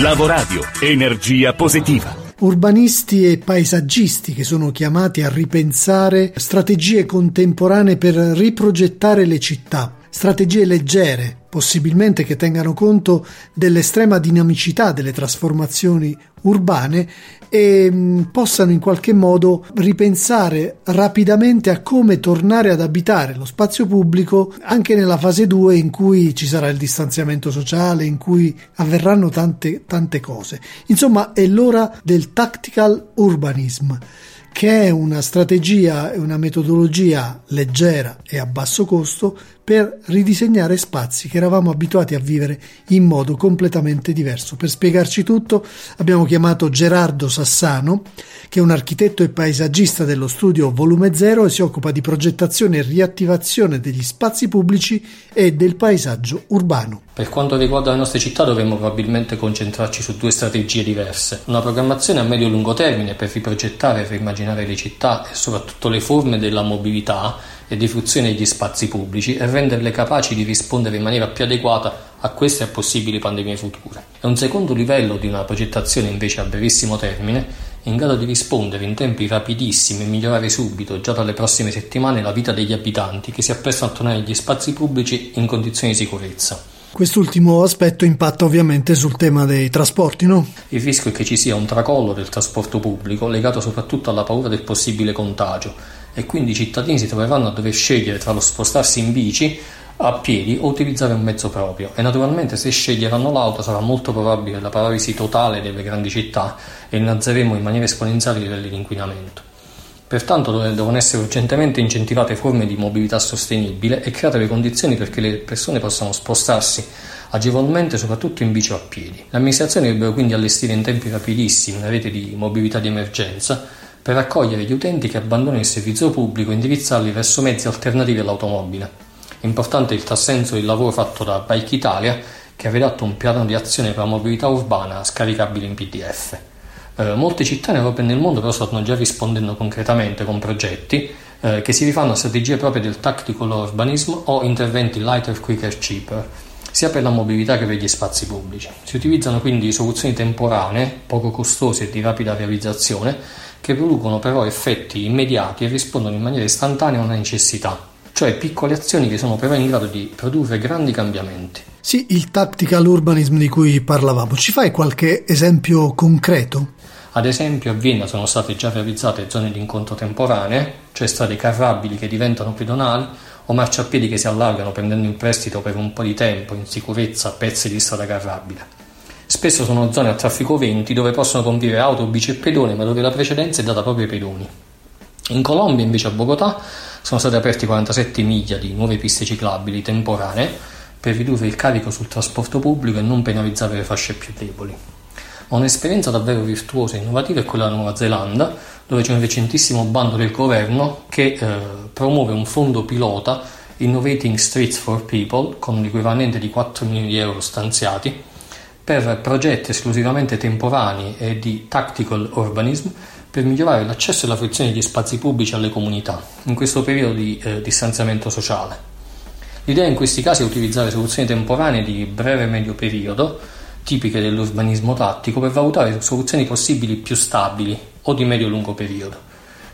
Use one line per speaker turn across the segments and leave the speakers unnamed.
Lavoradio, energia positiva.
Urbanisti e paesaggisti che sono chiamati a ripensare strategie contemporanee per riprogettare le città, strategie leggere, possibilmente che tengano conto dell'estrema dinamicità delle trasformazioni urbane e mm, possano in qualche modo ripensare rapidamente a come tornare ad abitare lo spazio pubblico anche nella fase 2 in cui ci sarà il distanziamento sociale, in cui avverranno tante, tante cose. Insomma, è l'ora del tactical urbanism che è una strategia e una metodologia leggera e a basso costo per ridisegnare spazi che eravamo abituati a vivere in modo completamente diverso. Per spiegarci tutto abbiamo chiamato Gerardo Sassano, che è un architetto e paesaggista dello studio Volume Zero e si occupa di progettazione e riattivazione degli spazi pubblici e del paesaggio urbano.
Per quanto riguarda le nostre città dovremmo probabilmente concentrarci su due strategie diverse. Una programmazione a medio e lungo termine per riprogettare e reimmaginare le città e soprattutto le forme della mobilità e di fruizione degli spazi pubblici e renderle capaci di rispondere in maniera più adeguata a queste e a possibili pandemie future. E un secondo livello di una progettazione invece a brevissimo termine in grado di rispondere in tempi rapidissimi e migliorare subito, già dalle prossime settimane, la vita degli abitanti che si apprestano a tornare negli spazi pubblici in condizioni di sicurezza.
Quest'ultimo aspetto impatta ovviamente sul tema dei trasporti, no?
Il rischio è che ci sia un tracollo del trasporto pubblico legato soprattutto alla paura del possibile contagio e quindi i cittadini si troveranno a dover scegliere tra lo spostarsi in bici a piedi o utilizzare un mezzo proprio e naturalmente se sceglieranno l'auto sarà molto probabile la paralisi totale delle grandi città e innalzeremo in maniera esponenziale i livelli di inquinamento. Pertanto devono essere urgentemente incentivate forme di mobilità sostenibile e create le condizioni perché le persone possano spostarsi agevolmente soprattutto in bici o a piedi. Le amministrazioni dovrebbero quindi allestire in tempi rapidissimi una rete di mobilità di emergenza per accogliere gli utenti che abbandonano il servizio pubblico e indirizzarli verso mezzi alternativi all'automobile. Importante il tassenso del lavoro fatto da Bike Italia che ha redatto un piano di azione per la mobilità urbana scaricabile in PDF. Eh, molte città in Europa e nel mondo però stanno già rispondendo concretamente con progetti eh, che si rifanno a strategie proprie del tactical urbanism o interventi lighter, quicker, cheaper, sia per la mobilità che per gli spazi pubblici. Si utilizzano quindi soluzioni temporanee, poco costose e di rapida realizzazione, che producono però effetti immediati e rispondono in maniera istantanea a una necessità, cioè piccole azioni che sono però in grado di produrre grandi cambiamenti.
Sì, il tactical urbanism di cui parlavamo, ci fai qualche esempio concreto?
Ad esempio a Vienna sono state già realizzate zone di incontro temporanee, cioè strade carrabili che diventano pedonali o marciapiedi che si allargano prendendo in prestito per un po' di tempo in sicurezza pezzi di strada carrabile. Spesso sono zone a traffico 20 dove possono convivere auto, bici e pedoni, ma dove la precedenza è data proprio ai pedoni. In Colombia, invece, a Bogotà sono state aperte 47 miglia di nuove piste ciclabili temporanee per ridurre il carico sul trasporto pubblico e non penalizzare le fasce più deboli. Un'esperienza davvero virtuosa e innovativa è quella della Nuova Zelanda, dove c'è un recentissimo bando del governo che eh, promuove un fondo pilota Innovating Streets for People con l'equivalente di 4 milioni di euro stanziati per progetti esclusivamente temporanei e di tactical urbanism per migliorare l'accesso e la fruizione degli spazi pubblici alle comunità in questo periodo di eh, distanziamento sociale. L'idea in questi casi è utilizzare soluzioni temporanee di breve e medio periodo tipiche dell'urbanismo tattico per valutare soluzioni possibili più stabili o di medio-lungo periodo.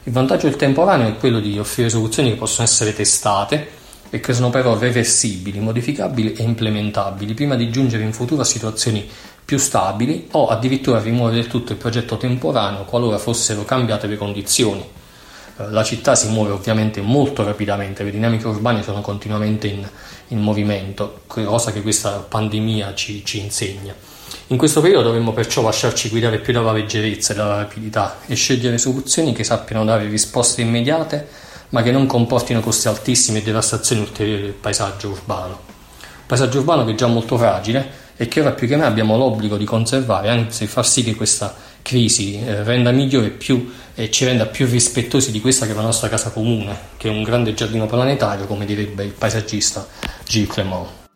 Il vantaggio del temporaneo è quello di offrire soluzioni che possono essere testate e che sono però reversibili, modificabili e implementabili prima di giungere in futuro a situazioni più stabili o addirittura rimuovere del tutto il progetto temporaneo qualora fossero cambiate le condizioni. Eh, la città si muove ovviamente molto rapidamente, le dinamiche urbane sono continuamente in, in movimento, cosa che questa pandemia ci, ci insegna. In questo periodo dovremmo perciò lasciarci guidare più dalla leggerezza e dalla rapidità e scegliere soluzioni che sappiano dare risposte immediate ma che non comportino costi altissimi e devastazioni ulteriori del paesaggio urbano. Paesaggio urbano che è già molto fragile e che ora più che mai abbiamo l'obbligo di conservare, anzi far sì che questa crisi eh, renda migliore più e ci renda più rispettosi di questa che è la nostra casa comune, che è un grande giardino planetario, come direbbe il paesaggista Gilles Clement.